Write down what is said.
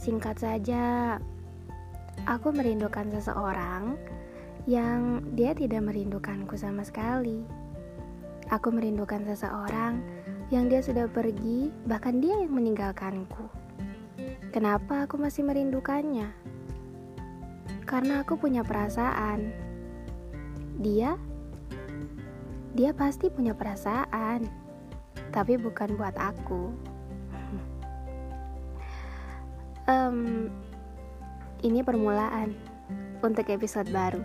Singkat saja, aku merindukan seseorang yang dia tidak merindukanku sama sekali. Aku merindukan seseorang yang dia sudah pergi, bahkan dia yang meninggalkanku. Kenapa aku masih merindukannya? Karena aku punya perasaan. Dia, dia pasti punya perasaan, tapi bukan buat aku. Um, ini permulaan untuk episode baru.